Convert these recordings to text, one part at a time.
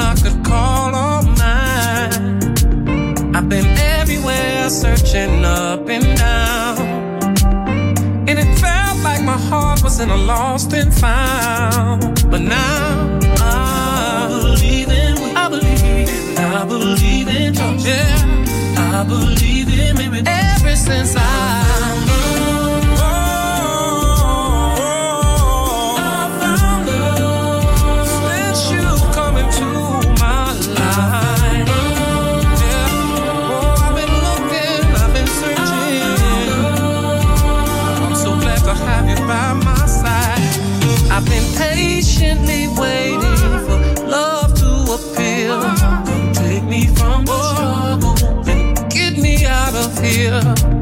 I could call on mine. I've been everywhere, searching up and down. And it felt like my heart was in a lost and found. But now I, I believe in you. I believe, I believe in trust. Yeah. I believe in miracles. Ever since I. patiently waiting for love to appear. Don't take me from the struggle and get me out of here.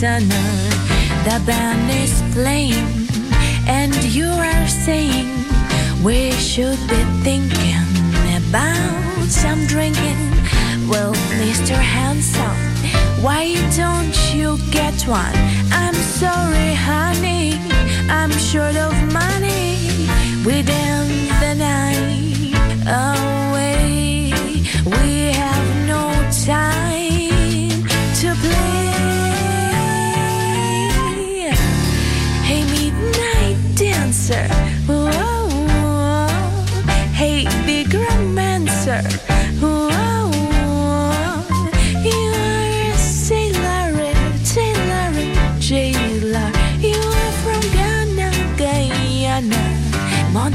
Montana. The band is playing, and you are saying we should be thinking about some drinking. Well, Mr. Handsome, why don't you get one? I'm sorry, honey, I'm short of money. Within the night away,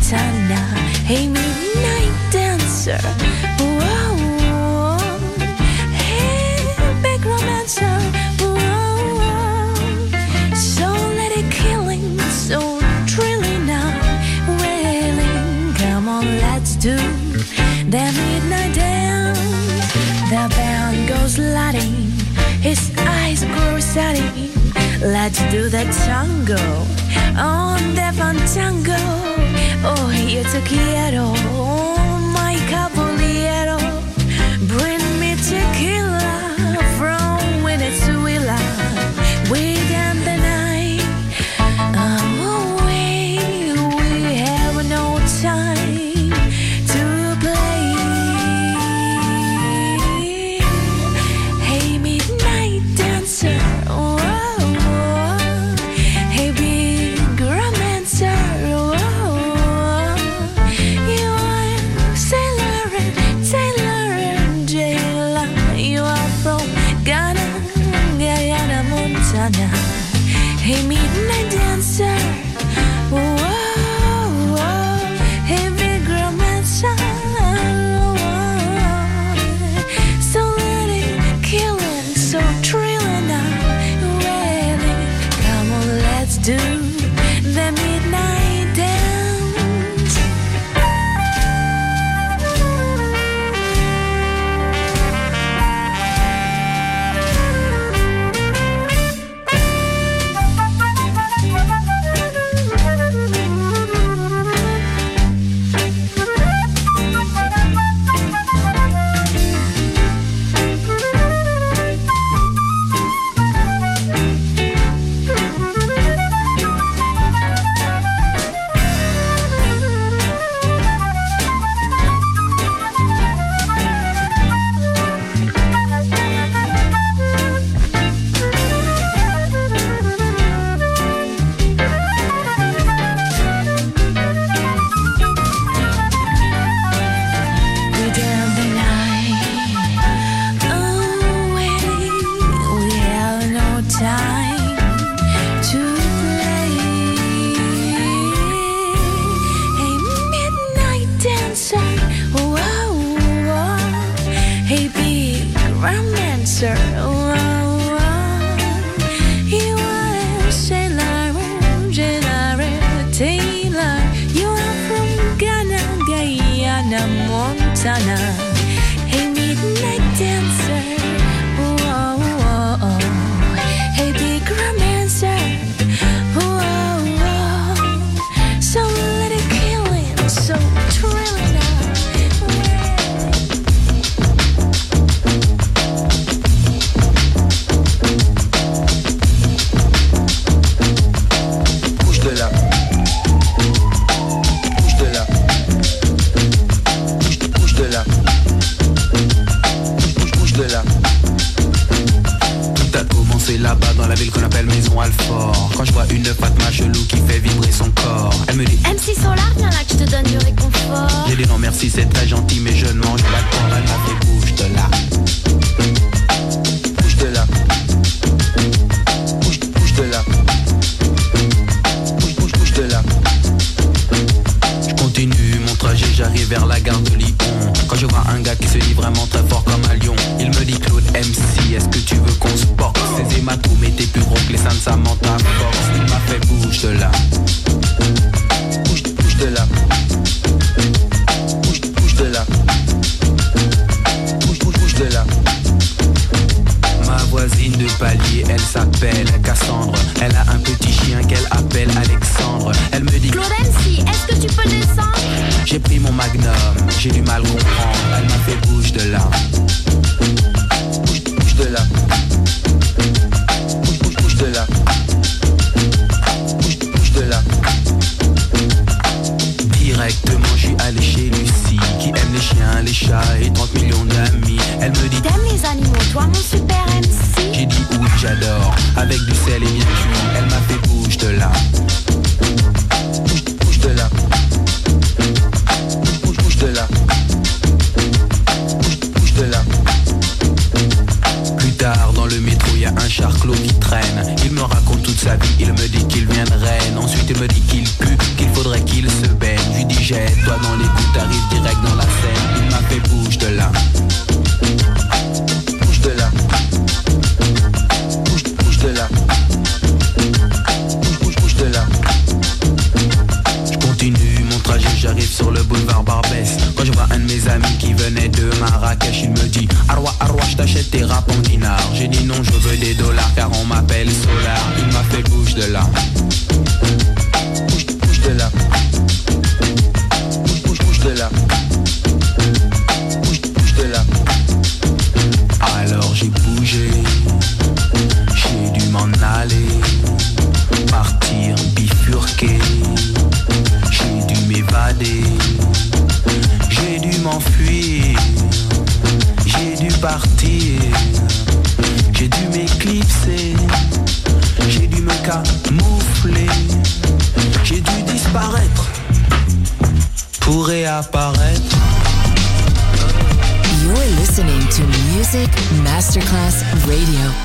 Montana. Hey, midnight dancer. Whoa, hey, big romancer. Whoa, so let it killing, so thrilling now, wailing. Come on, let's do the midnight dance. The band goes lighting, his eyes grow steady. Let's do the tango on the fantango. Oh, yo te quiero, partir. J'ai dû m'éclipser, j'ai dû me camoufler, j'ai dû disparaître pour réapparaître. You're listening to Music Masterclass Radio.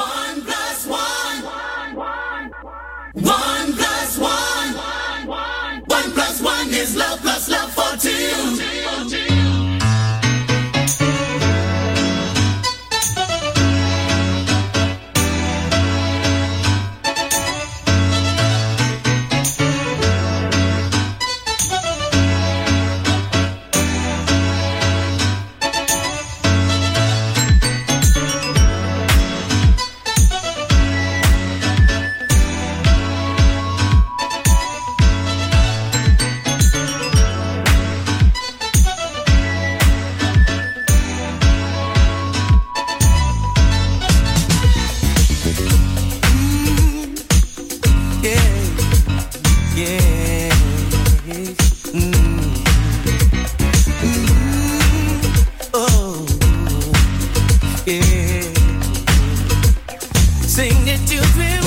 it to thrill.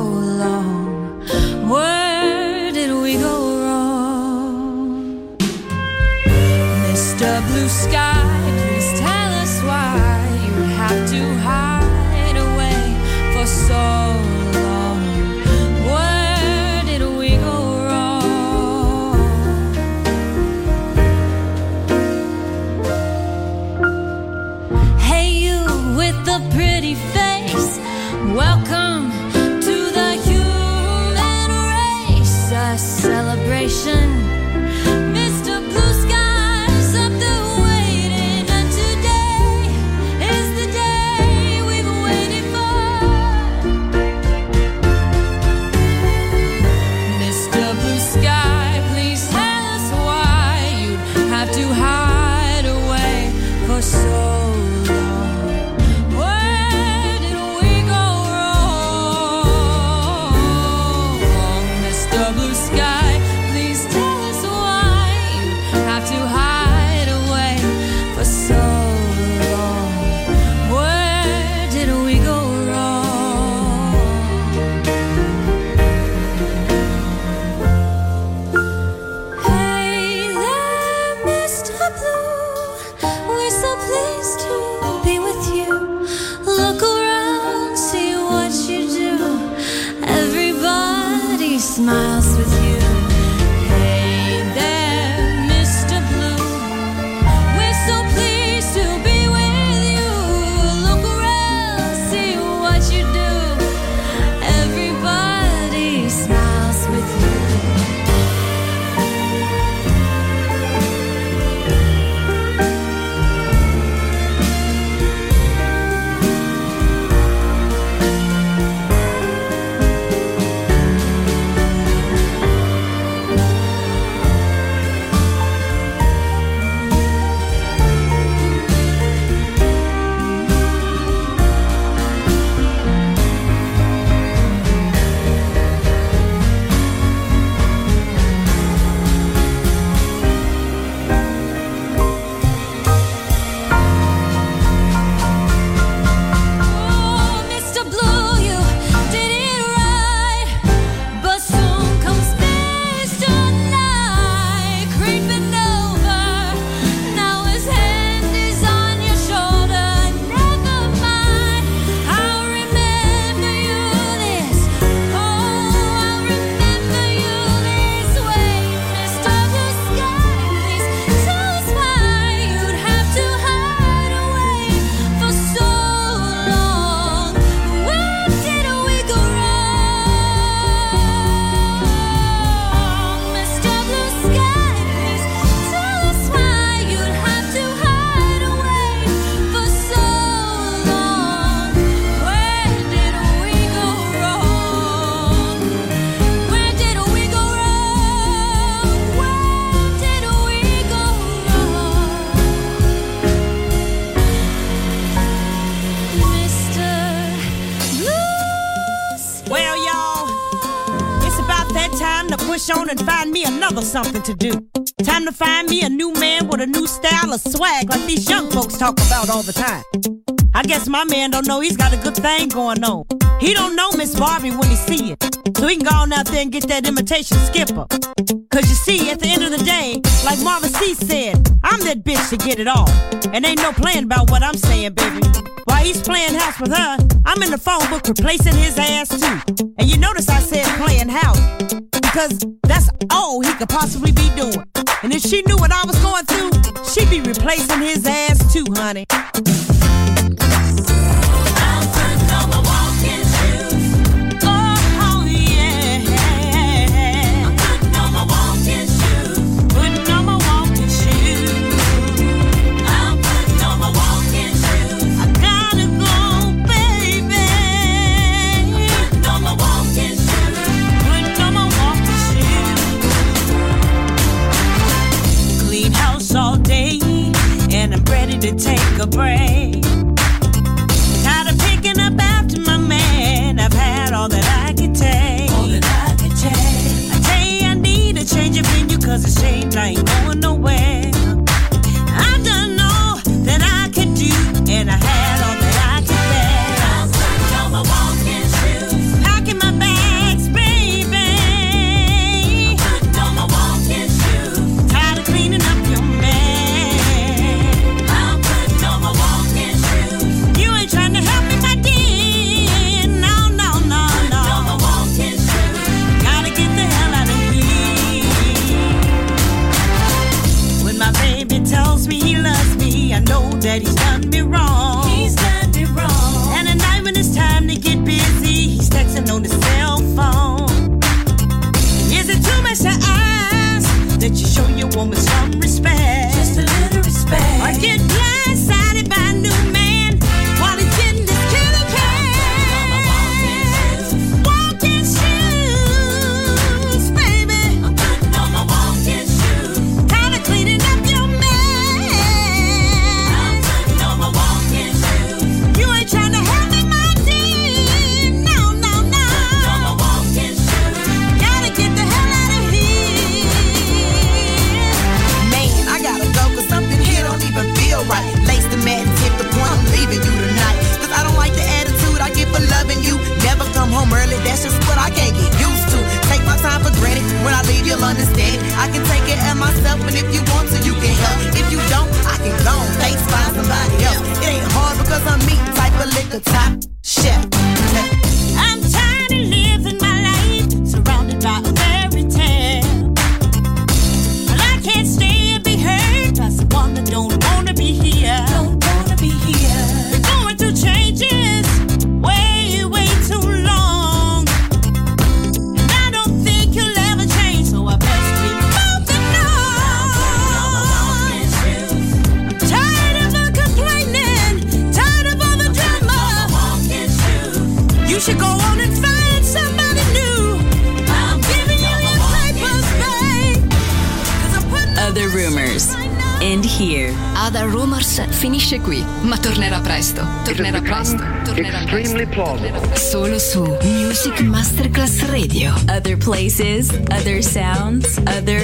Long. Where did we go wrong? Mr. Blue Sky, like these young folks talk about all the time. I guess my man don't know he's got a good thing going on. He don't know Miss Barbie when he see it. So he can go on out there and get that imitation skipper. Cause you see, at the end of the day, like Marvin C said, I'm that bitch to get it all. And ain't no playing about what I'm saying, baby. While he's playing house with her, I'm in the phone book replacing his ass too. And you notice I said playing house. Cause that's all he could possibly be doing. And if she knew what I was going through, she'd be replacing his ass too, honey. to take a break. Tired of picking up after my man. I've had all that I could take. All that I could take. I tell you, I need a change of venue, cause it's I ain't going nowhere. I've done all that I could do, and I had all places, other sounds, other